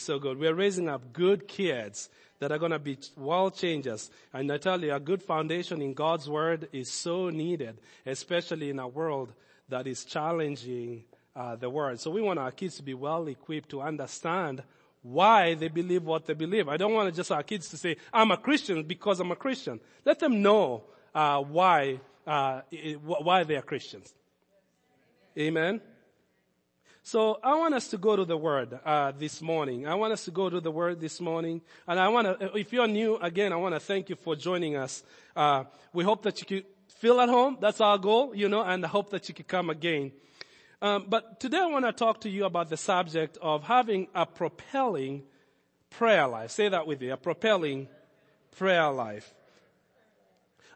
is so good. We're raising up good kids that are going to be world changers. And I tell you, a good foundation in God's word is so needed, especially in a world that is challenging uh, the word. So we want our kids to be well equipped to understand why they believe what they believe. I don't want just our kids to say, I'm a Christian because I'm a Christian. Let them know uh, why uh, why they are Christians. Amen. So I want us to go to the Word uh, this morning. I want us to go to the Word this morning, and I want to. If you're new, again, I want to thank you for joining us. Uh, we hope that you could feel at home. That's our goal, you know, and I hope that you could come again. Um, but today I want to talk to you about the subject of having a propelling prayer life. Say that with me, a propelling prayer life.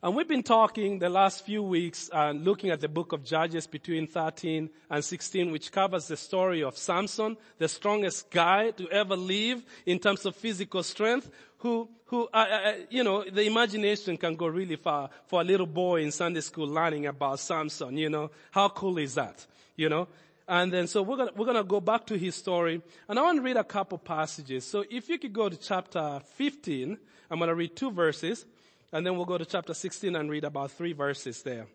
And we've been talking the last few weeks, uh, looking at the book of Judges between 13 and 16, which covers the story of Samson, the strongest guy to ever live in terms of physical strength, who, who, uh, uh, uh you know, the imagination can go really far for a little boy in Sunday school learning about Samson, you know. How cool is that? You know? And then, so we're gonna, we're gonna go back to his story, and I want to read a couple passages. So if you could go to chapter 15, I'm gonna read two verses. And then we'll go to chapter 16 and read about three verses there.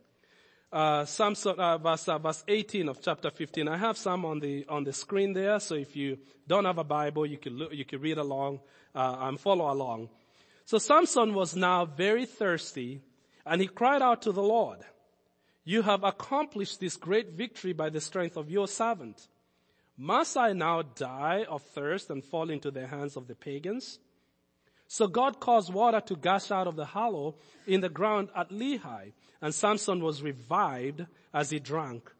Uh, Samson, uh, verse, uh, verse 18 of chapter 15. I have some on the, on the screen there. So if you don't have a Bible, you can look, you can read along, uh, and follow along. So Samson was now very thirsty and he cried out to the Lord, you have accomplished this great victory by the strength of your servant. Must I now die of thirst and fall into the hands of the pagans? So God caused water to gush out of the hollow in the ground at Lehi, and Samson was revived as he drank.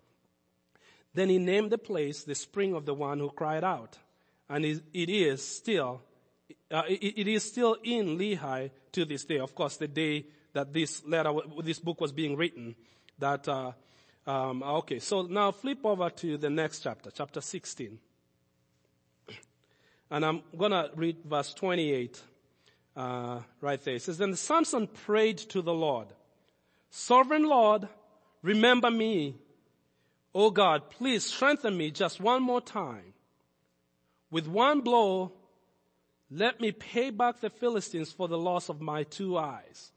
Then he named the place the spring of the one who cried out. And it is still, uh, it, is still in Lehi to this day. Of course, the day that this letter, this book was being written, that, uh, um, okay, so now flip over to the next chapter, chapter 16. And I'm gonna read verse 28 uh, right there. It says, Then Samson prayed to the Lord, Sovereign Lord, remember me. Oh God, please strengthen me just one more time. With one blow, let me pay back the Philistines for the loss of my two eyes.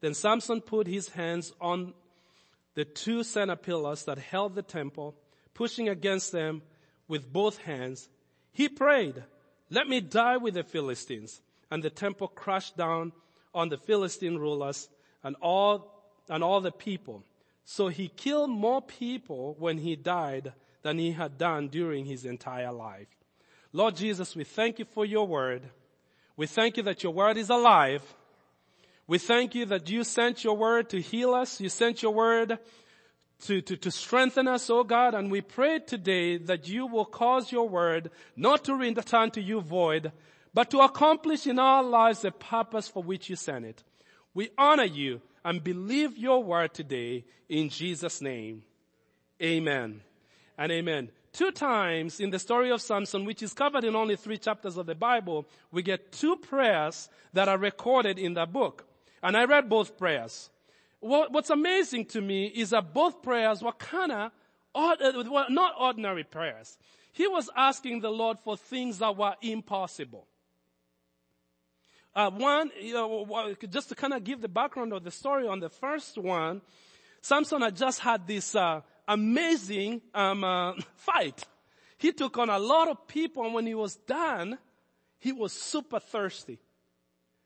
Then Samson put his hands on the two center pillars that held the temple, pushing against them with both hands. He prayed, let me die with the Philistines and the temple crashed down on the Philistine rulers and all, and all the people. So he killed more people when he died than he had done during his entire life. Lord Jesus, we thank you for your word. We thank you that your word is alive. We thank you that you sent your word to heal us. You sent your word to, to, to strengthen us, oh God, and we pray today that you will cause your word not to return to you void, but to accomplish in our lives the purpose for which you sent it. We honor you and believe your word today in Jesus name. Amen and amen. Two times in the story of Samson, which is covered in only three chapters of the Bible, we get two prayers that are recorded in that book. And I read both prayers. what's amazing to me is that both prayers were kind of uh, not ordinary prayers. He was asking the Lord for things that were impossible. Uh, one, you know, just to kind of give the background of the story on the first one, Samson had just had this uh, amazing um, uh, fight. He took on a lot of people, and when he was done, he was super thirsty.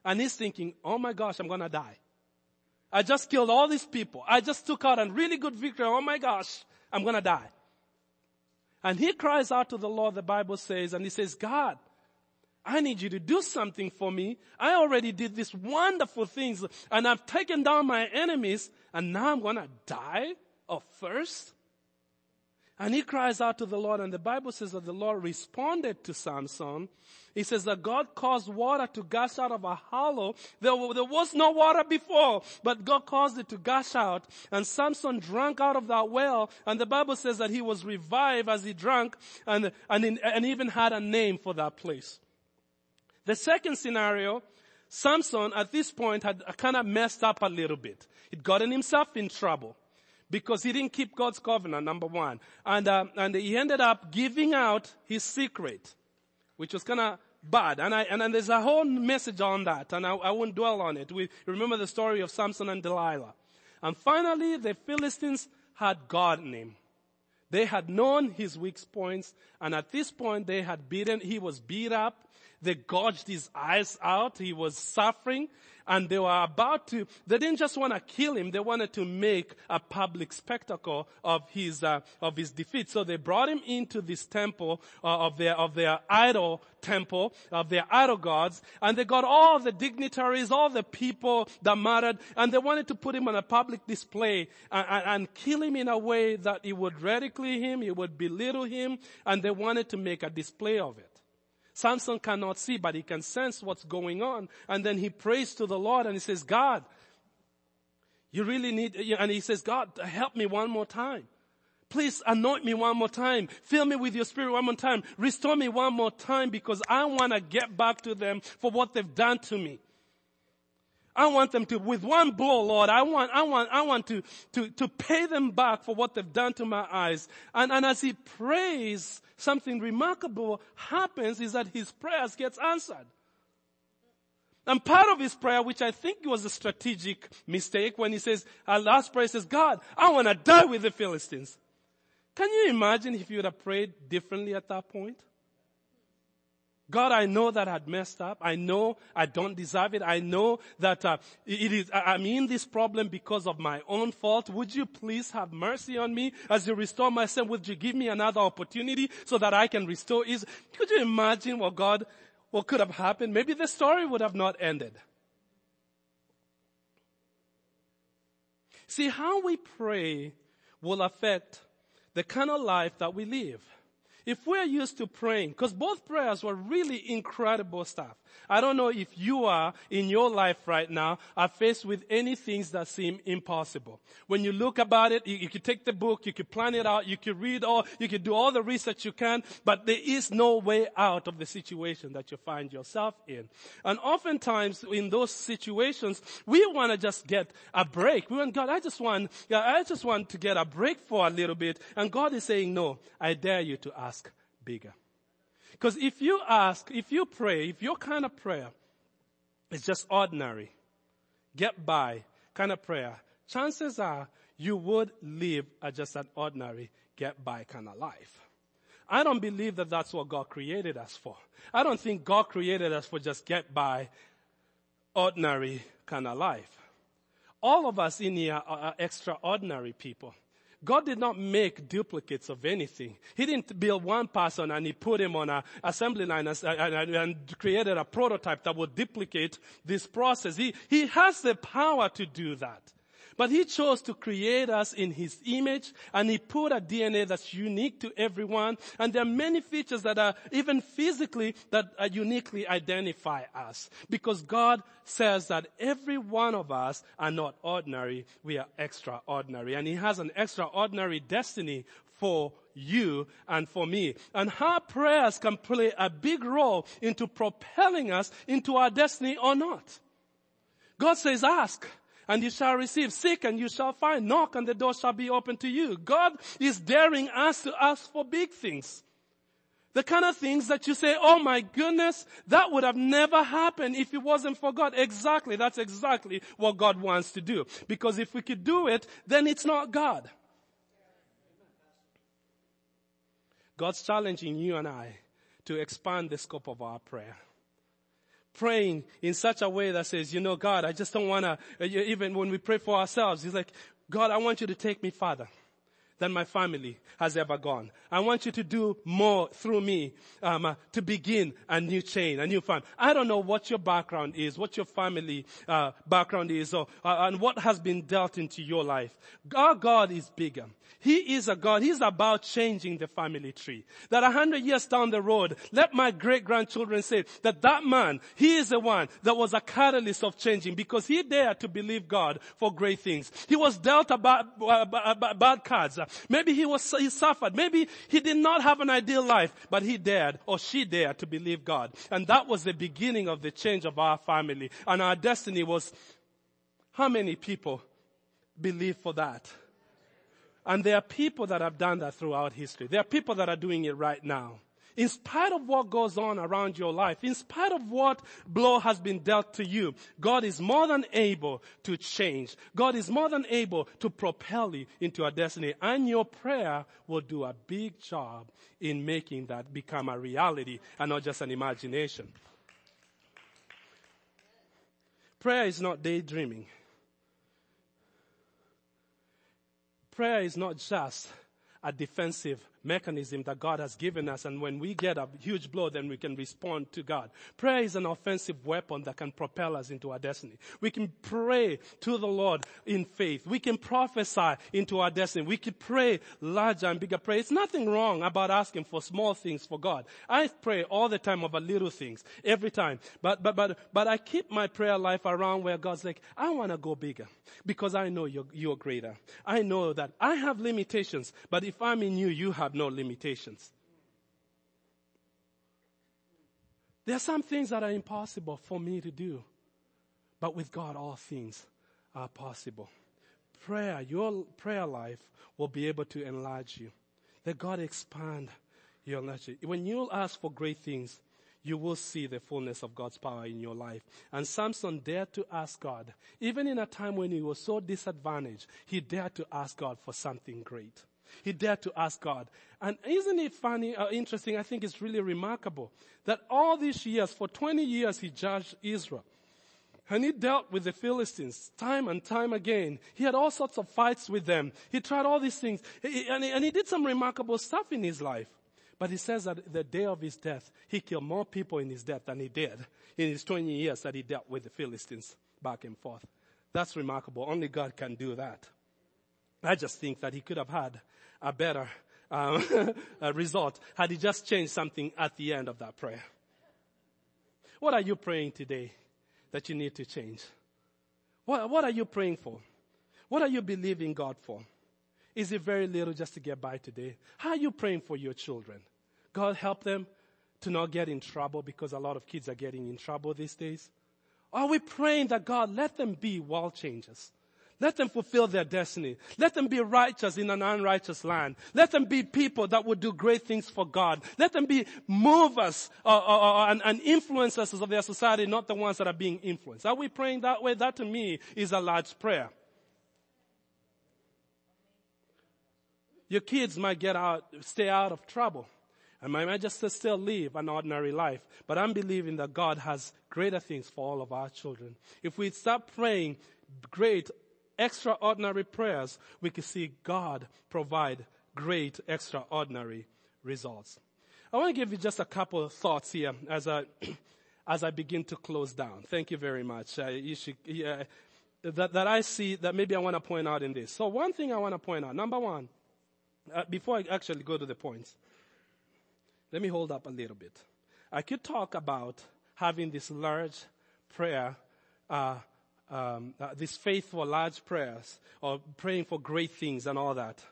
And he's thinking, oh my gosh, I'm gonna die. I just killed all these people. I just took out a really good victory. Oh my gosh, I'm gonna die. And he cries out to the Lord, the Bible says, and he says, God, I need you to do something for me. I already did these wonderful things and I've taken down my enemies and now I'm going to die of thirst. And he cries out to the Lord and the Bible says that the Lord responded to Samson. He says that God caused water to gush out of a hollow. There, there was no water before, but God caused it to gush out. And Samson drank out of that well. And the Bible says that he was revived as he drank and, and, and even had a name for that place. The second scenario, Samson at this point had kind of messed up a little bit. He'd gotten himself in trouble because he didn't keep God's covenant, number one. And, uh, and he ended up giving out his secret, which was kind of bad. And I, and there's a whole message on that, and I, I won't dwell on it. We remember the story of Samson and Delilah. And finally, the Philistines had gotten him. They had known his weak points, and at this point they had beaten, he was beat up, they gouged his eyes out, he was suffering, and they were about to, they didn't just want to kill him, they wanted to make a public spectacle of his, uh, of his defeat. So they brought him into this temple uh, of their, of their idol temple, of their idol gods, and they got all the dignitaries, all the people that mattered, and they wanted to put him on a public display and, and, and kill him in a way that it would ridicule him, it would belittle him, and they wanted to make a display of it. Samson cannot see, but he can sense what's going on. And then he prays to the Lord and he says, God, you really need, and he says, God, help me one more time. Please anoint me one more time. Fill me with your spirit one more time. Restore me one more time because I want to get back to them for what they've done to me. I want them to, with one blow, Lord, I want, I want, I want to, to, to pay them back for what they've done to my eyes. And, and as he prays, something remarkable happens is that his prayers gets answered. And part of his prayer, which I think was a strategic mistake when he says, our last prayer says, God, I want to die with the Philistines. Can you imagine if you would have prayed differently at that point? God, I know that I'd messed up. I know I don't deserve it. I know that uh, it is. I'm in this problem because of my own fault. Would you please have mercy on me as you restore my son? Would you give me another opportunity so that I can restore Is Could you imagine what God, what could have happened? Maybe the story would have not ended. See, how we pray will affect the kind of life that we live. If we're used to praying, because both prayers were really incredible stuff. I don't know if you are in your life right now are faced with any things that seem impossible. When you look about it, you, you take the book, you could plan it out, you could read all, you could do all the research you can, but there is no way out of the situation that you find yourself in. And oftentimes in those situations, we want to just get a break. We want God, I just want, yeah, I just want to get a break for a little bit. And God is saying, no, I dare you to ask bigger. Because if you ask, if you pray, if your kind of prayer is just ordinary, get by kind of prayer, chances are you would live just an ordinary get by kind of life. I don't believe that that's what God created us for. I don't think God created us for just get by ordinary kind of life. All of us in here are extraordinary people. God did not make duplicates of anything. He didn't build one person and he put him on an assembly line uh, and, and, and, created a prototype that would duplicate this process. He, he has the power to do that. But he chose to create us in his image and he put a DNA that's unique to everyone. And there are many features that are even physically that uniquely identify us. Because God says that every one of us are not ordinary. We are extraordinary. And he has an extraordinary destiny for you and for me. And our prayers can play a big role into propelling us into our destiny or not. God says ask and you shall receive. Seek and you shall find. Knock and the door shall be open to you. God is daring us to ask for big things. The kind of things that you say, oh my goodness, that would have never happened if it wasn't for God. Exactly. That's exactly what God wants to do. Because if we could do it, then it's not God. God's challenging you and I to expand the scope of our prayer praying in such a way that says, you know, God, I just don't want to, uh, even when we pray for ourselves, He's like, God, I want you to take me farther than my family has ever gone. I want you to do more through me um, uh, to begin a new chain, a new family. I don't know what your background is, what your family uh, background is, or, uh, and what has been dealt into your life. Our God is bigger. He is a God. He's about changing the family tree. That a hundred years down the road, let my great grandchildren say that that man, he is the one that was a catalyst of changing because he dared to believe God for great things. He was dealt about bad cards. Maybe he was, he suffered. Maybe he did not have an ideal life, but he dared or she dared to believe God. And that was the beginning of the change of our family. And our destiny was, how many people believe for that? And there are people that have done that throughout history. There are people that are doing it right now. In spite of what goes on around your life, in spite of what blow has been dealt to you, God is more than able to change. God is more than able to propel you into a destiny. And your prayer will do a big job in making that become a reality and not just an imagination. Prayer is not daydreaming. Prayer is not just a defensive mechanism that God has given us. And when we get a huge blow, then we can respond to God. Prayer is an offensive weapon that can propel us into our destiny. We can pray to the Lord in faith. We can prophesy into our destiny. We can pray larger and bigger prayer. It's nothing wrong about asking for small things for God. I pray all the time over little things, every time. But, but, but, but I keep my prayer life around where God's like, I want to go bigger because I know you're, you're greater. I know that I have limitations, but if I'm in you, you have have no limitations. There are some things that are impossible for me to do, but with God, all things are possible. Prayer, your prayer life will be able to enlarge you. Let God expand your knowledge. When you ask for great things, you will see the fullness of God's power in your life. And Samson dared to ask God, even in a time when he was so disadvantaged, he dared to ask God for something great. He dared to ask God. And isn't it funny or uh, interesting? I think it's really remarkable that all these years, for 20 years, he judged Israel. And he dealt with the Philistines time and time again. He had all sorts of fights with them. He tried all these things. And he, and he did some remarkable stuff in his life. But he says that the day of his death, he killed more people in his death than he did in his 20 years that he dealt with the Philistines back and forth. That's remarkable. Only God can do that. I just think that he could have had a better um, result had he just changed something at the end of that prayer. What are you praying today that you need to change? What, what are you praying for? What are you believing God for? Is it very little just to get by today? How are you praying for your children? God help them to not get in trouble because a lot of kids are getting in trouble these days. Are we praying that God let them be world changers? Let them fulfill their destiny. Let them be righteous in an unrighteous land. Let them be people that would do great things for God. Let them be movers uh, uh, uh, and, and influencers of their society, not the ones that are being influenced. Are we praying that way? That to me is a large prayer. Your kids might get out, stay out of trouble. And might just still live an ordinary life. But I'm believing that God has greater things for all of our children. If we start praying great extraordinary prayers, we can see God provide great extraordinary results. I want to give you just a couple of thoughts here as I, as I begin to close down. Thank you very much. Uh, you should, that, that I see that maybe I want to point out in this. So one thing I want to point out, number one, uh, before I actually go to the points, let me hold up a little bit. I could talk about having this large prayer uh, um, uh, these faithful large prayers or praying for great things and all that.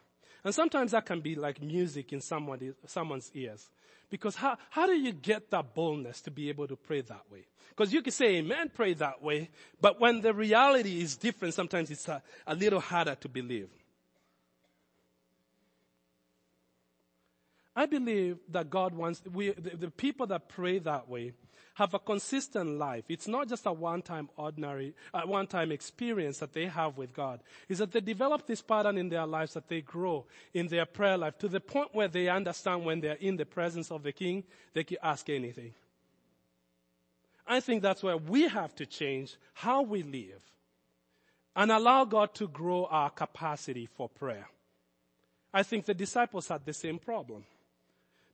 And sometimes that can be like music in somebody, someone's ears. Because how, how do you get that boldness to be able to pray that way? Because you can say amen, pray that way, but when the reality is different, sometimes it's a, a little harder to believe. I believe that God wants, we, the, the people that pray that way have a consistent life. It's not just a one-time ordinary, uh, one-time experience that they have with God. Is that they develop this pattern in their lives that they grow in their prayer life to the point where they understand when they're in the presence of the King, they can ask anything. I think that's where we have to change how we live and allow God to grow our capacity for prayer. I think the disciples had the same problem.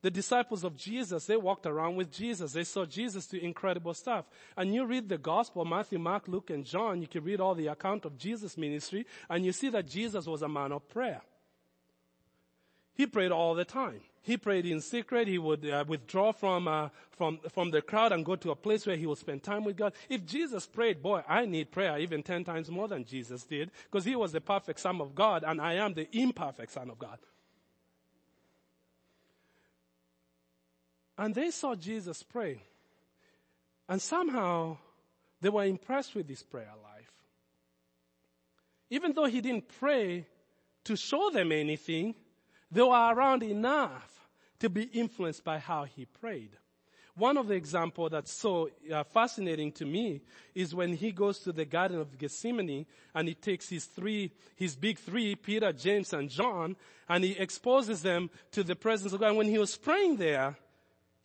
The disciples of Jesus, they walked around with Jesus. They saw Jesus do incredible stuff. And you read the gospel, Matthew, Mark, Luke, and John, you can read all the account of Jesus' ministry, and you see that Jesus was a man of prayer. He prayed all the time. He prayed in secret. He would uh, withdraw from, uh, from, from the crowd and go to a place where he would spend time with God. If Jesus prayed, boy, I need prayer even 10 times more than Jesus did because he was the perfect son of God and I am the imperfect son of God. And they saw Jesus pray. And somehow they were impressed with his prayer life. Even though he didn't pray to show them anything, they were around enough to be influenced by how he prayed. One of the examples that's so uh, fascinating to me is when he goes to the Garden of Gethsemane and he takes his three, his big three, Peter, James, and John, and he exposes them to the presence of God. And when he was praying there,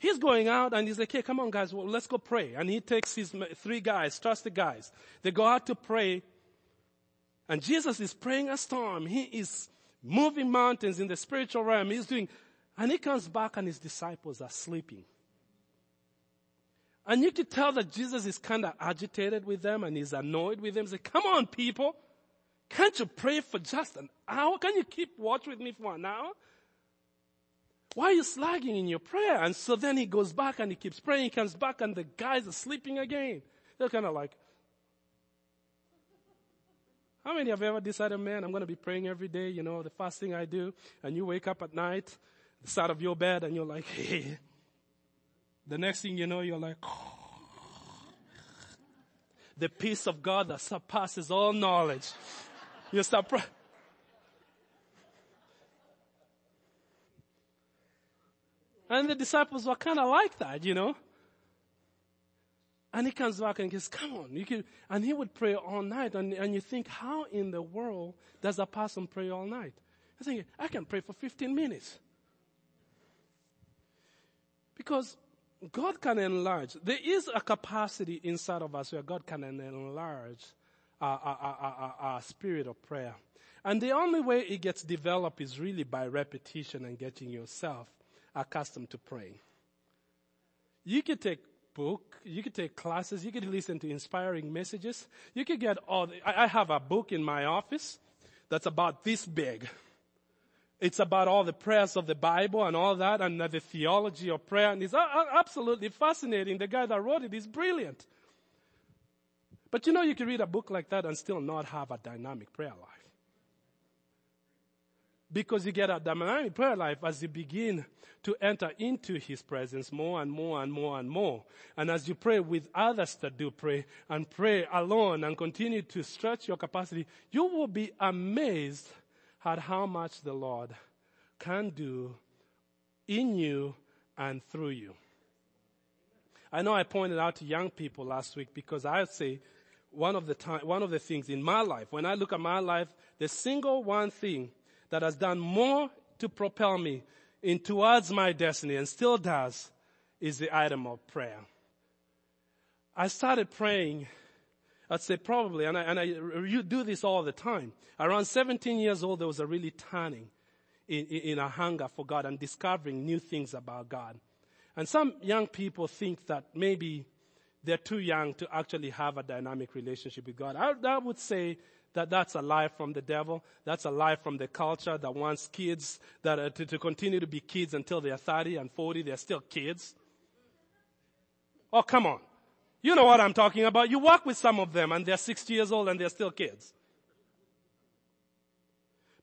he's going out and he's like, hey, come on guys, well, let's go pray. And he takes his three guys, trusted guys. They go out to pray. And Jesus is praying a storm. He is moving mountains in the spiritual realm. He's doing, and he comes back and his disciples are sleeping. And you could tell that Jesus is kind of agitated with them and he's annoyed with them. He's like, come on people. Can't you pray for just an hour? Can you keep watch with me for an hour? Why are you slagging in your prayer? And so then he goes back and he keeps praying. He comes back and the guys are sleeping again. They're kind of like, how many have ever decided, man, I'm going to be praying every day, you know, the first thing I do, and you wake up at night, the side of your bed, and you're like, hey, the next thing you know, you're like, the peace of God that surpasses all knowledge. You start praying. And the disciples were kind of like that, you know. And he comes back and goes, come on, you can, and he would pray all night. And, and you think, how in the world does a person pray all night? I think, I can pray for 15 minutes. Because God can enlarge. There is a capacity inside of us where God can enlarge our, our, our, our, spirit of prayer. And the only way it gets developed is really by repetition and getting yourself accustomed to praying. You could take book, you could take classes, you could listen to inspiring messages. You could get all, the, I have a book in my office that's about this big. It's about all the prayers of the Bible and all that and the theology of prayer. And it's absolutely fascinating. The guy that wrote it is brilliant. But you know, you can read a book like that and still not have a dynamic prayer life. Because you get a dynamic prayer life as you begin to enter into His presence more and more and more and more. And as you pray with others that do pray and pray alone and continue to stretch your capacity, you will be amazed at how much the Lord can do in you and through you. I know I pointed out to young people last week because I say one of the time, one of the things in my life, when I look at my life, the single one thing that has done more to propel me in towards my destiny and still does is the item of prayer. I started praying I'd say probably, and I, and I you do this all the time. Around 17 years old, there was a really turning in, in, in a hunger for God and discovering new things about God. And some young people think that maybe they're too young to actually have a dynamic relationship with God. I, I would say that that's a lie from the devil. That's a lie from the culture that wants kids that to, to continue to be kids until they're 30 and 40. They're still kids. Oh, come on. You know what I'm talking about. You work with some of them and they're 60 years old and they're still kids.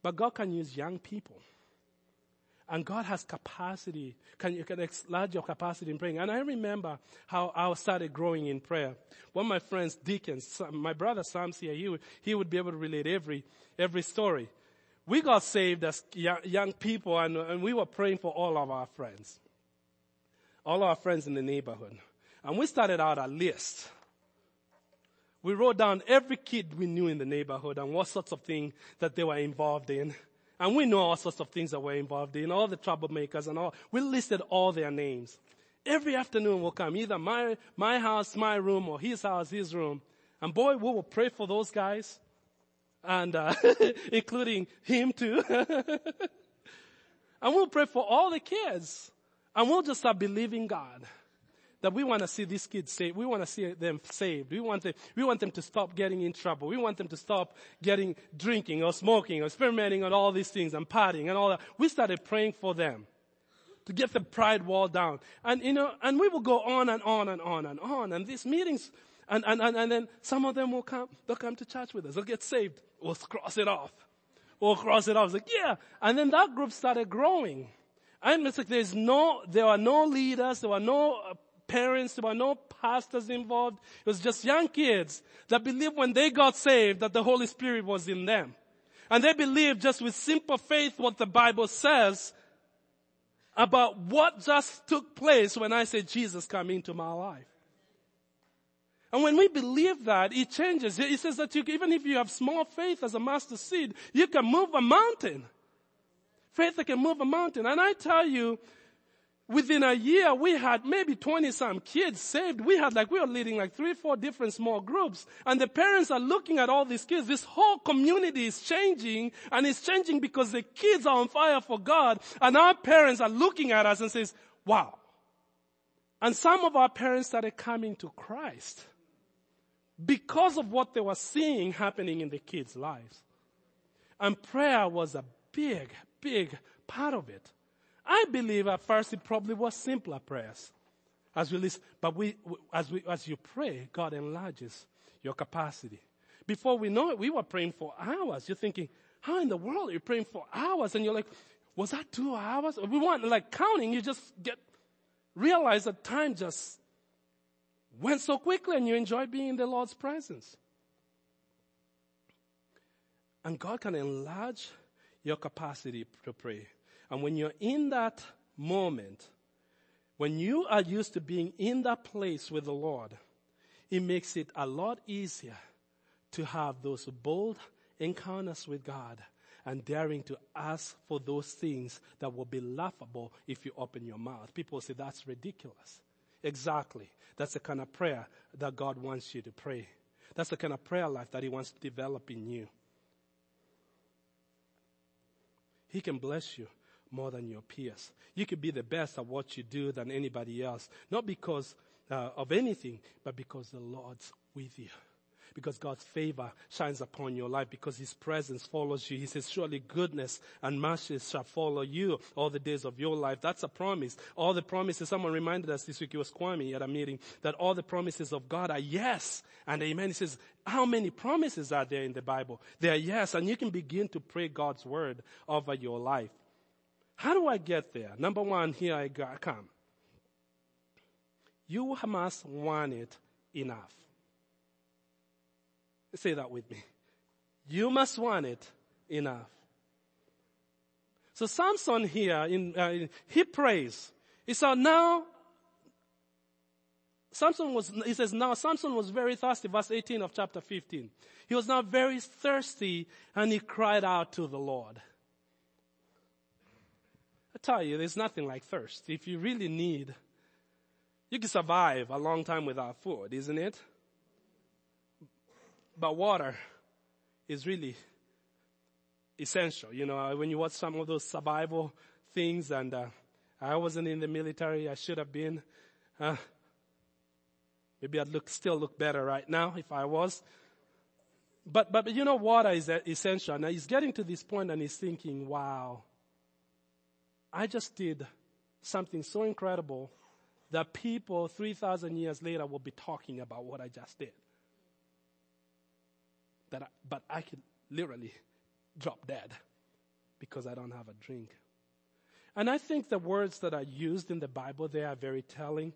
But God can use young people. And God has capacity. Can you can enlarge your capacity in praying? And I remember how I started growing in prayer. One of my friends, Dickens, my brother Sam's here. He would, he would be able to relate every every story. We got saved as young people, and, and we were praying for all of our friends, all our friends in the neighborhood. And we started out a list. We wrote down every kid we knew in the neighborhood and what sorts of things that they were involved in. And we know all sorts of things that we're involved in, all the troublemakers and all. We listed all their names. Every afternoon we'll come, either my, my house, my room, or his house, his room. And boy, we will pray for those guys. And, uh, including him too. and we'll pray for all the kids. And we'll just start believing God that we want to see these kids saved. We want to see them saved. We want them, we want them to stop getting in trouble. We want them to stop getting drinking or smoking or experimenting on all these things and partying and all that. We started praying for them to get the pride wall down. And you know, and we will go on and on and on and on. And these meetings, and, and, and, and then some of them will come, they'll come to church with us. They'll get saved. We'll cross it off. We'll cross it off. It's like, yeah. And then that group started growing. And it's like there's no, there are no leaders, there were no parents, there were no pastors involved. It was just young kids that believed when they got saved that the Holy Spirit was in them. And they believed just with simple faith what the Bible says. about what just took place when I said Jesus come into my life. And when we believe that, it changes. It says that you, even if you have small faith as a mustard seed, you can move a mountain. Faith that can move a mountain. And I tell you, within a year, we had maybe 20 some kids saved. We had like, we were leading like three, four different small groups. And the parents are looking at all these kids. This whole community is changing and it's changing because the kids are on fire for God. And our parents are looking at us and says, wow. And some of our parents started coming to Christ because of what they were seeing happening in the kids' lives. And prayer was a big, big part of it. I believe at first it probably was simpler prayers. As we listen, but we, as we, as you pray, God enlarges your capacity. Before we know it, we were praying for hours. You're thinking, how in the world are you praying for hours? And you're like, was that two hours? We weren't like counting. You just get, realize that time just went so quickly and you enjoy being in the Lord's presence. And God can enlarge your capacity to pray. And when you're in that moment, when you are used to being in that place with the Lord, it makes it a lot easier to have those bold encounters with God and daring to ask for those things that will be laughable if you open your mouth. People say that's ridiculous. Exactly. That's the kind of prayer that God wants you to pray. That's the kind of prayer life that He wants to develop in you. He can bless you more than your peers. You could be the best at what you do than anybody else. Not because uh, of anything, but because the Lord's with you. Because God's favor shines upon your life, because His presence follows you. He says, surely goodness and mercy shall follow you all the days of your life. That's a promise. All the promises, someone reminded us this week, it was Kwame at a meeting, that all the promises of God are yes and amen. He says, how many promises are there in the Bible? They are yes, and you can begin to pray God's word over your life. How do I get there? Number one, here I come. You must want it enough. Say that with me. You must want it enough. So Samson here, in, uh, he prays. He said, now, Samson was, he says, now Samson was very thirsty, verse 18 of chapter 15. He was now very thirsty and he cried out to the Lord. I tell you, there's nothing like thirst. If you really need, you can survive a long time without food, isn't it? But water is really essential. You know, when you watch some of those survival things and uh, I wasn't in the military, I should have been. Uh, maybe I'd look, still look better right now if I was. But, but, but you know, water is essential. Now he's getting to this point and he's thinking, wow, I just did something so incredible that people 3,000 years later will be talking about what I just did. That I, but I could literally drop dead because I don't have a drink. And I think the words that are used in the Bible, they are very telling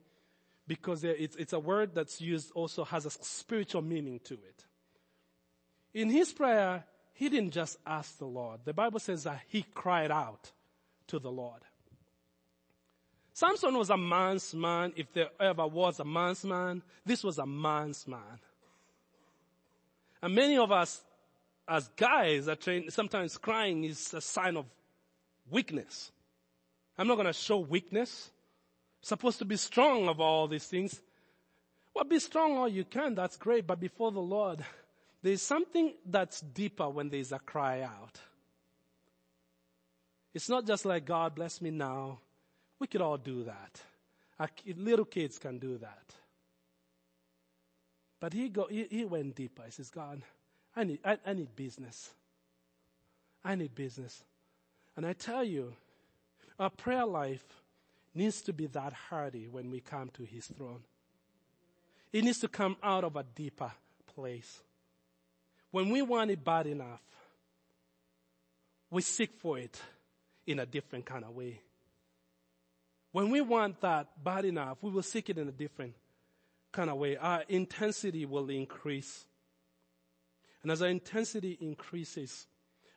because it's, it's a word that's used also has a spiritual meaning to it. In his prayer, he didn't just ask the Lord. The Bible says that he cried out to the Lord. Samson was a man's man. If there ever was a man's man, this was a man's man. And many of us, as guys, are trained, sometimes crying is a sign of weakness. I'm not going to show weakness. supposed to be strong of all these things. Well, be strong all you can. That's great. But before the Lord, there's something that's deeper when there's a cry out. It's not just like, God bless me now. We could all do that. Our little kids can do that. But he, go, he, he went deeper. He says, God, I need, I, I need business. I need business. And I tell you, our prayer life needs to be that hardy when we come to his throne. It needs to come out of a deeper place. When we want it bad enough, we seek for it in a different kind of way. When we want that bad enough, we will seek it in a different kind of way. Our intensity will increase. And as our intensity increases,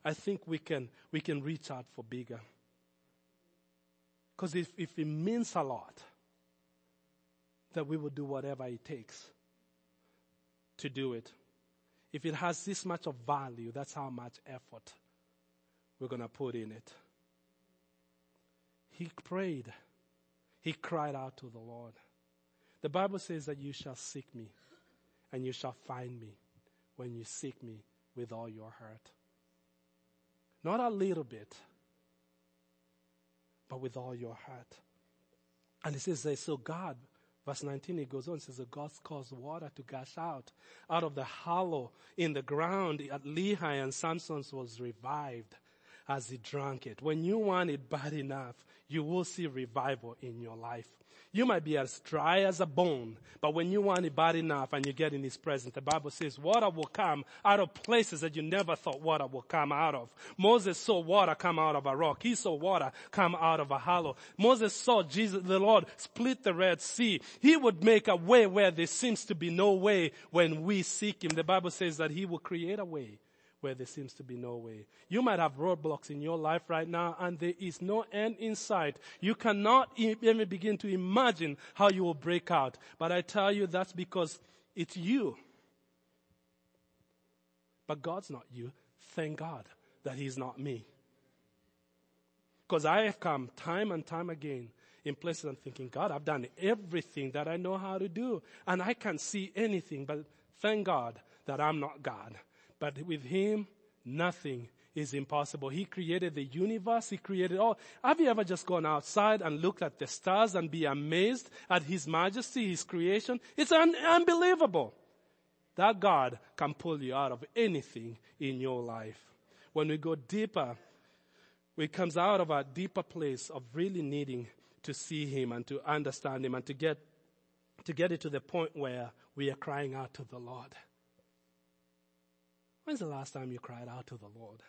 I think we can, we can reach out for bigger. Because if, if it means a lot, that we will do whatever it takes to do it. If it has this much of value, that's how much effort we're going to put in it. He prayed. He cried out to the Lord. The Bible says that you shall seek me and you shall find me when you seek me with all your heart. Not a little bit, but with all your heart. And it says, so God, verse 19, it goes on, says, God caused water to gush out out of the hollow in the ground at Lehi and Samson's was revived as he drank it. When you want it bad enough, you will see revival in your life. You might be as dry as a bone, but when you want it bad enough and you get in His presence, the Bible says water will come out of places that you never thought water will come out of. Moses saw water come out of a rock. He saw water come out of a hollow. Moses saw Jesus, the Lord, split the Red Sea. He would make a way where there seems to be no way when we seek Him. The Bible says that He will create a way where there seems to be no way. You might have roadblocks in your life right now and there is no end in sight. You cannot even begin to imagine how you will break out. But I tell you that's because it's you. But God's not you. Thank God that He's not me. Because I have come time and time again in places I'm thinking, God, I've done everything that I know how to do and I can't see anything, but thank God that I'm not God but with him, nothing is impossible. He created the universe. He created all. Have you ever just gone outside and looked at the stars and be amazed at His majesty, His creation? It's un- unbelievable. That God can pull you out of anything in your life. When we go deeper, it comes out of a deeper place of really needing to see Him and to understand Him and to get, to get it to the point where we are crying out to the Lord. When's the last time you cried out to the Lord?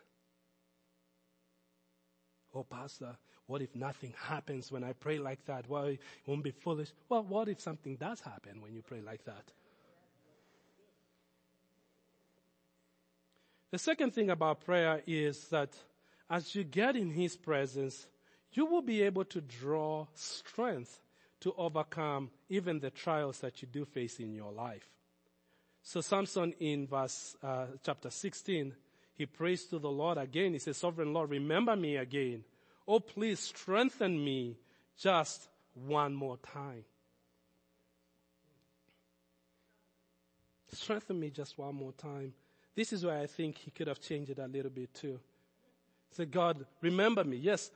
Oh, Pastor, what if nothing happens when I pray like that? Well, it won't be foolish. Well, what if something does happen when you pray like that? The second thing about prayer is that as you get in His presence, you will be able to draw strength to overcome even the trials that you do face in your life. So Samson in verse, uh, chapter 16, he prays to the Lord again. He says, Sovereign Lord, remember me again. Oh, please strengthen me just one more time. Strengthen me just one more time. This is where I think he could have changed it a little bit too. Say, God, remember me. Yes,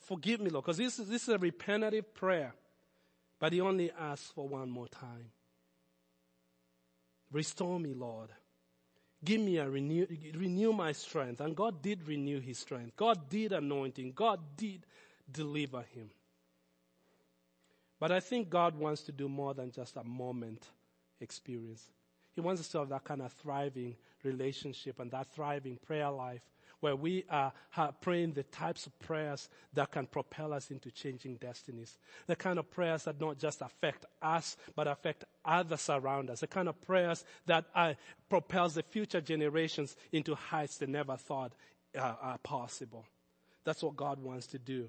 forgive me, Lord. Because this is, this is a repentative prayer. But he only asks for one more time. Restore me, Lord. Give me a renew, renew my strength. And God did renew his strength. God did anoint him. God did deliver him. But I think God wants to do more than just a moment experience. He wants us to have that kind of thriving relationship and that thriving prayer life where we are praying the types of prayers that can propel us into changing destinies. The kind of prayers that not just affect us, but affect others around us. The kind of prayers that uh, propels the future generations into heights they never thought uh, are possible. That's what God wants to do.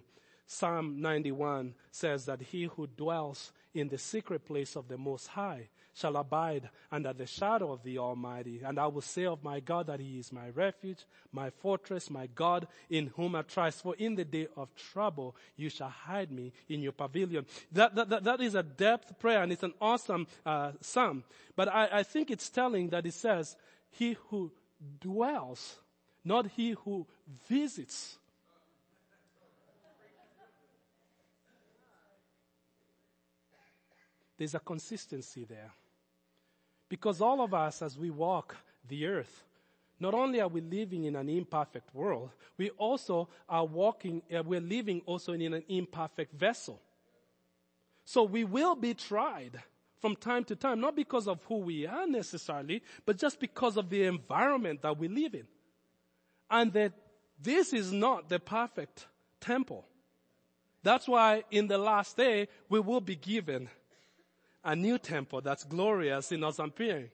Psalm 91 says that he who dwells in the secret place of the Most High shall abide under the shadow of the Almighty. And I will say of my God that he is my refuge, my fortress, my God in whom I trust. For in the day of trouble, you shall hide me in your pavilion. That, that, that, that is a depth prayer and it's an awesome uh, psalm. But I, I think it's telling that it says, he who dwells, not he who visits. There's a consistency there. Because all of us, as we walk the earth, not only are we living in an imperfect world, we also are walking, uh, we're living also in an imperfect vessel. So we will be tried from time to time, not because of who we are necessarily, but just because of the environment that we live in. And that this is not the perfect temple. That's why in the last day, we will be given a new temple that's glorious in us appearing.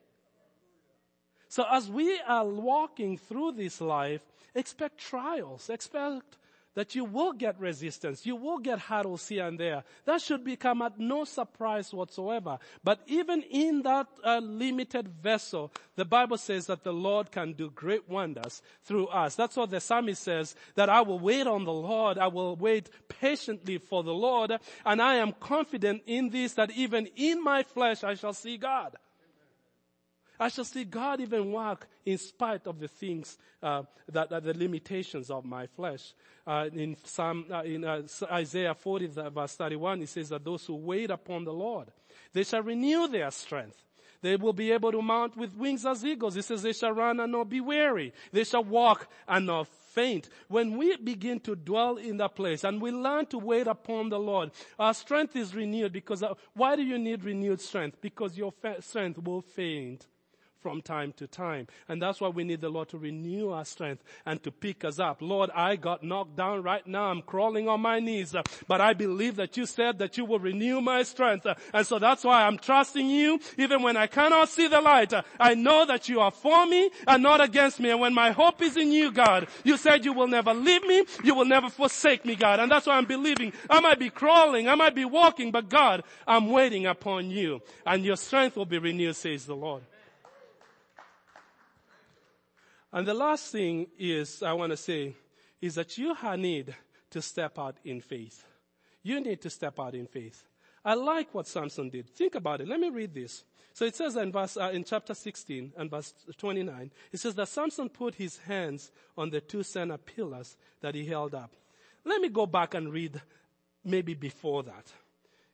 So as we are walking through this life, expect trials, expect that you will get resistance. You will get hurdles here and there. That should become at no surprise whatsoever. But even in that uh, limited vessel, the Bible says that the Lord can do great wonders through us. That's what the psalmist says, that I will wait on the Lord. I will wait patiently for the Lord. And I am confident in this that even in my flesh I shall see God. I shall see God even work in spite of the things uh, that are the limitations of my flesh. Uh, in Psalm, uh, in uh, Isaiah 40 verse 31, it says that those who wait upon the Lord, they shall renew their strength. They will be able to mount with wings as eagles. It says they shall run and not be weary. They shall walk and not faint. When we begin to dwell in that place and we learn to wait upon the Lord, our strength is renewed because uh, why do you need renewed strength? Because your strength will faint from time to time. And that's why we need the Lord to renew our strength and to pick us up. Lord, I got knocked down right now. I'm crawling on my knees, but I believe that you said that you will renew my strength. And so that's why I'm trusting you even when I cannot see the light. I know that you are for me and not against me. And when my hope is in you, God, you said you will never leave me. You will never forsake me, God. And that's why I'm believing. I might be crawling. I might be walking, but God, I'm waiting upon you and your strength will be renewed, says the Lord. And the last thing is, I want to say, is that you need to step out in faith. You need to step out in faith. I like what Samson did. Think about it. Let me read this. So it says in verse, uh, in chapter 16 and verse 29, it says that Samson put his hands on the two center pillars that he held up. Let me go back and read maybe before that.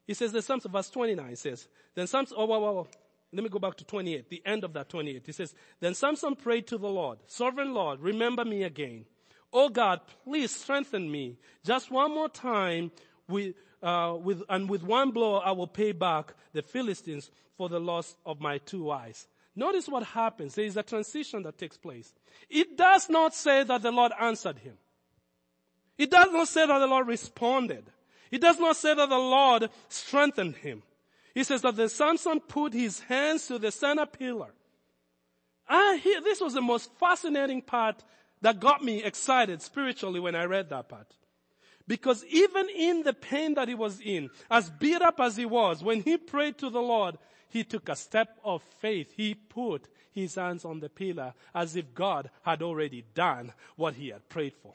He says that Samson, verse 29 says, then Samson, oh, whoa, whoa, whoa. Let me go back to 28, the end of that 28. He says, Then Samson prayed to the Lord, Sovereign Lord, remember me again. Oh God, please strengthen me. Just one more time with, uh, with, and with one blow I will pay back the Philistines for the loss of my two eyes. Notice what happens. There is a transition that takes place. It does not say that the Lord answered him. It does not say that the Lord responded. It does not say that the Lord strengthened him. He says that the Samson put his hands to the center pillar. Ah, he, this was the most fascinating part that got me excited spiritually when I read that part. Because even in the pain that he was in, as beat up as he was, when he prayed to the Lord, he took a step of faith. He put his hands on the pillar as if God had already done what he had prayed for.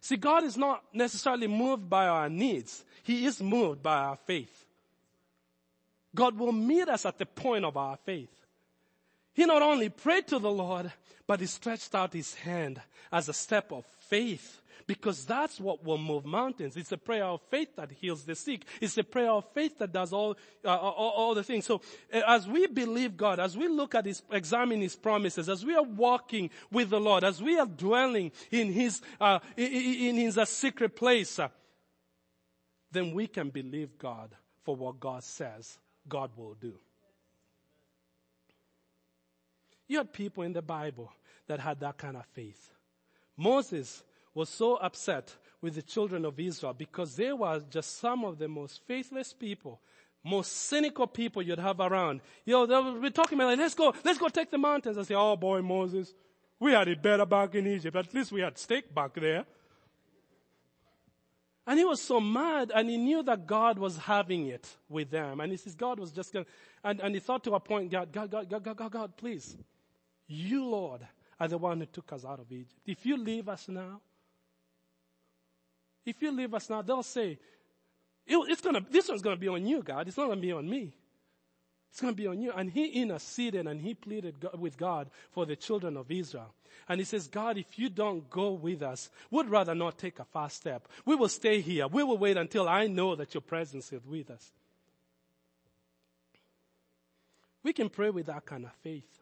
See, God is not necessarily moved by our needs. He is moved by our faith. God will meet us at the point of our faith. He not only prayed to the Lord, but he stretched out his hand as a step of faith because that's what will move mountains. It's a prayer of faith that heals the sick. It's a prayer of faith that does all, uh, all, all, the things. So uh, as we believe God, as we look at his, examine his promises, as we are walking with the Lord, as we are dwelling in his, uh, in, in his uh, secret place, uh, then we can believe God for what God says God will do. You had people in the Bible that had that kind of faith. Moses was so upset with the children of Israel because they were just some of the most faithless people, most cynical people you'd have around. You know, they were talking about, like, let's go, let's go take the mountains. I say, oh boy, Moses, we had it better back in Egypt. At least we had steak back there. And he was so mad and he knew that God was having it with them. And he says, God was just going and, and he thought to a point, God, God, God, God, God, God, God, please. You, Lord, are the one who took us out of Egypt. If you leave us now, if you leave us now, they'll say, it's gonna, this one's gonna be on you, God. It's not gonna be on me. It's gonna be on you. And he interceded and he pleaded with God for the children of Israel. And he says, God, if you don't go with us, we'd rather not take a fast step. We will stay here. We will wait until I know that your presence is with us. We can pray with that kind of faith.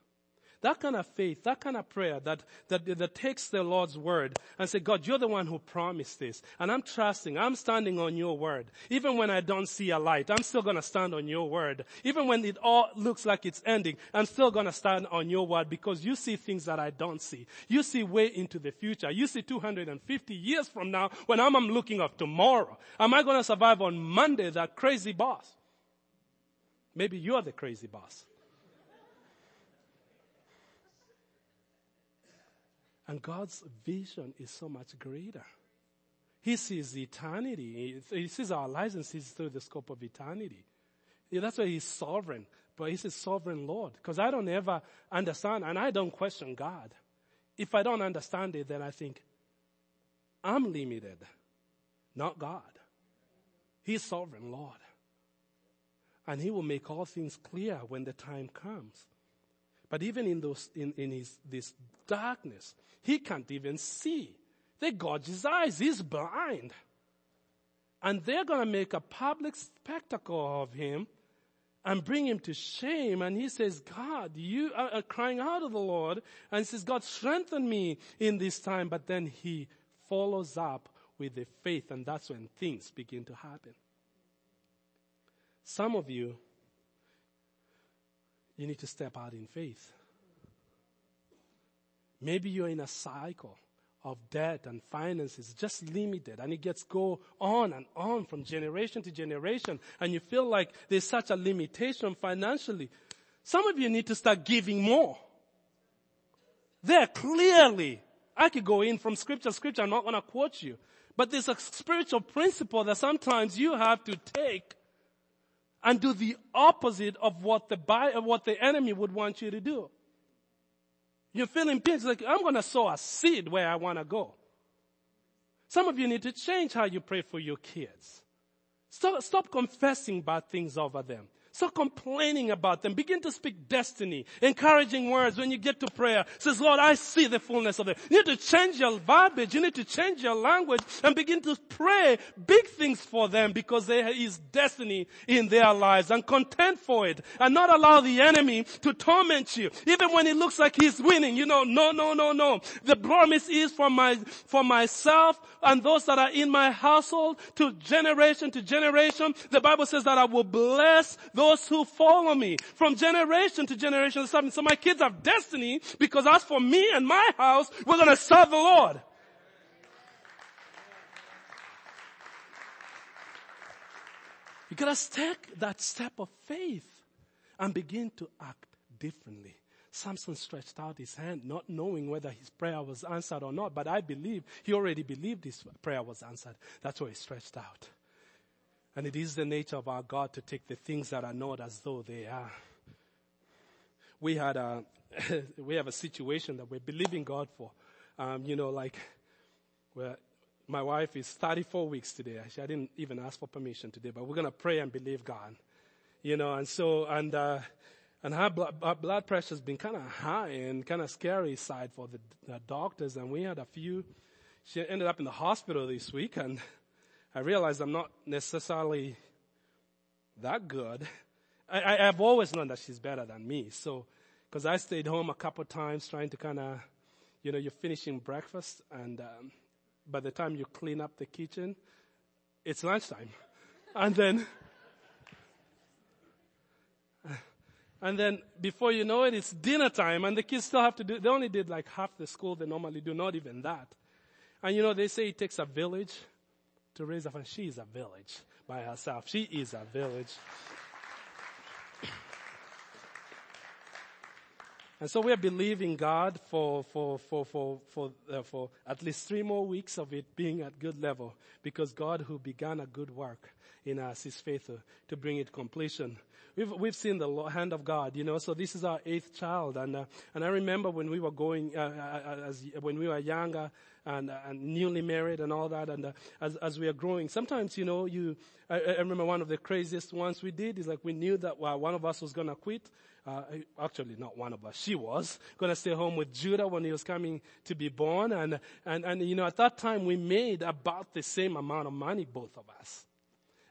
That kind of faith, that kind of prayer that, that, that takes the Lord's word and say, God, you're the one who promised this. And I'm trusting, I'm standing on your word. Even when I don't see a light, I'm still gonna stand on your word. Even when it all looks like it's ending, I'm still gonna stand on your word because you see things that I don't see. You see way into the future. You see 250 years from now when I'm, I'm looking of tomorrow. Am I gonna survive on Monday, that crazy boss? Maybe you're the crazy boss. And God's vision is so much greater. He sees eternity. He sees our lives and sees through the scope of eternity. Yeah, that's why he's sovereign. But he's a sovereign Lord. Because I don't ever understand and I don't question God. If I don't understand it, then I think, I'm limited, not God. He's sovereign Lord. And he will make all things clear when the time comes. But even in those, in, in his, this darkness, he can't even see. They gorge his eyes. He's blind. And they're going to make a public spectacle of him and bring him to shame. And he says, God, you are crying out to the Lord. And he says, God, strengthen me in this time. But then he follows up with the faith. And that's when things begin to happen. Some of you, you need to step out in faith. Maybe you're in a cycle of debt and finances just limited and it gets go on and on from generation to generation and you feel like there's such a limitation financially. Some of you need to start giving more. There clearly, I could go in from scripture, scripture, I'm not going to quote you, but there's a spiritual principle that sometimes you have to take and do the opposite of what the, what the enemy would want you to do. You're feeling peace, like, I'm gonna sow a seed where I wanna go. Some of you need to change how you pray for your kids. Stop, stop confessing bad things over them. Stop complaining about them. Begin to speak destiny, encouraging words when you get to prayer. Says, Lord, I see the fullness of it. You need to change your verbiage. You need to change your language and begin to pray big things for them because there is destiny in their lives and contend for it and not allow the enemy to torment you. Even when it looks like he's winning, you know, no, no, no, no. The promise is for my, for myself and those that are in my household to generation to generation. The Bible says that I will bless those those who follow me from generation to generation. So my kids have destiny because as for me and my house, we're going to serve the Lord. You gotta take that step of faith and begin to act differently. Samson stretched out his hand, not knowing whether his prayer was answered or not, but I believe he already believed his prayer was answered. That's why he stretched out. And it is the nature of our God to take the things that are not as though they are. We had a, we have a situation that we're believing God for. Um, you know, like, where my wife is 34 weeks today. Actually, I didn't even ask for permission today, but we're going to pray and believe God. You know, and so, and, uh, and her blood, her blood pressure has been kind of high and kind of scary side for the, the doctors. And we had a few, she ended up in the hospital this week and, I realized I'm not necessarily that good. I, have always known that she's better than me. So, cause I stayed home a couple times trying to kind of, you know, you're finishing breakfast and, um, by the time you clean up the kitchen, it's lunchtime. And then, and then before you know it, it's dinner time and the kids still have to do, they only did like half the school they normally do, not even that. And you know, they say it takes a village to raise and she is a village by herself. She is a village. And so we're believing God for, for, for, for, for, uh, for at least three more weeks of it being at good level because God who began a good work in us is faithful to bring it completion. We've, we've seen the hand of God, you know, so this is our eighth child. And, uh, and I remember when we were going, uh, uh, uh as, when we were younger and, uh, and newly married and all that, and as, as we are growing, sometimes, you know, you, I, I, remember one of the craziest ones we did is like we knew that one of us was gonna quit. Uh, eh, actually, not one of us. She was gonna stay home with Judah when he was coming to be born, and and and you know, at that time we made about the same amount of money, both of us.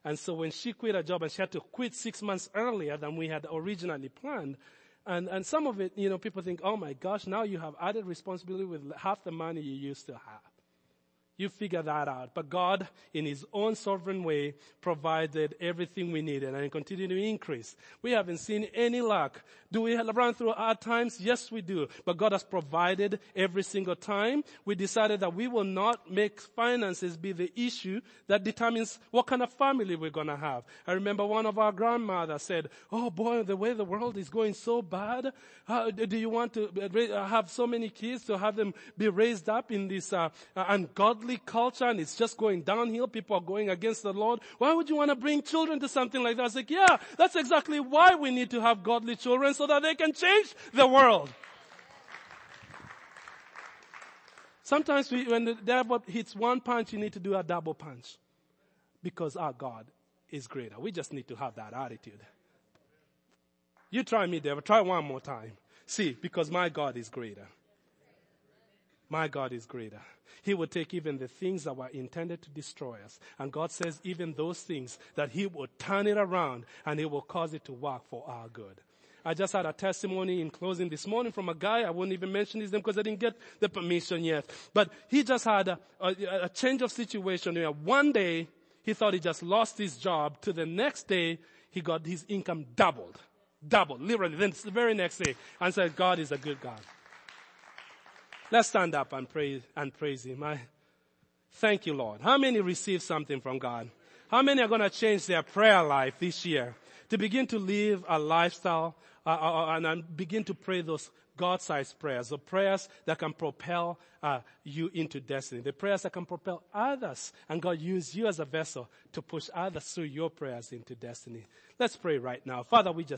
And so when she quit her job and she had to quit six months earlier than we had originally planned, and, and some of it, you know, people think, oh my gosh, now you have added responsibility with half the money you used to have. You figure that out. But God, in His own sovereign way, provided everything we needed and continued to increase. We haven't seen any luck. Do we run through hard times? Yes, we do. But God has provided every single time. We decided that we will not make finances be the issue that determines what kind of family we're to have. I remember one of our grandmothers said, Oh boy, the way the world is going so bad, uh, do you want to uh, have so many kids to have them be raised up in this uh, uh culture and it's just going downhill. People are going against the Lord. Why would you want to bring children to something like that? I was like, yeah, that's exactly why we need to have godly children so that they can change the world. Sometimes we, when the devil hits one punch, you need to do a double punch because our God is greater. We just need to have that attitude. You try me, devil. Try one more time. See, because my God is greater. My God is greater. He will take even the things that were intended to destroy us. And God says even those things that He will turn it around and He will cause it to work for our good. I just had a testimony in closing this morning from a guy. I won't even mention his name because I didn't get the permission yet. But he just had a, a, a change of situation where one day he thought he just lost his job. To the next day, he got his income doubled. Doubled, literally. Then the very next day, and said, God is a good God. Let's stand up and praise and praise Him. I thank you, Lord. How many receive something from God? How many are going to change their prayer life this year to begin to live a lifestyle uh, uh, uh and begin to pray those God-sized prayers, the prayers that can propel uh, you into destiny, the prayers that can propel others, and God use you as a vessel to push others through your prayers into destiny. Let's pray right now. Father, we just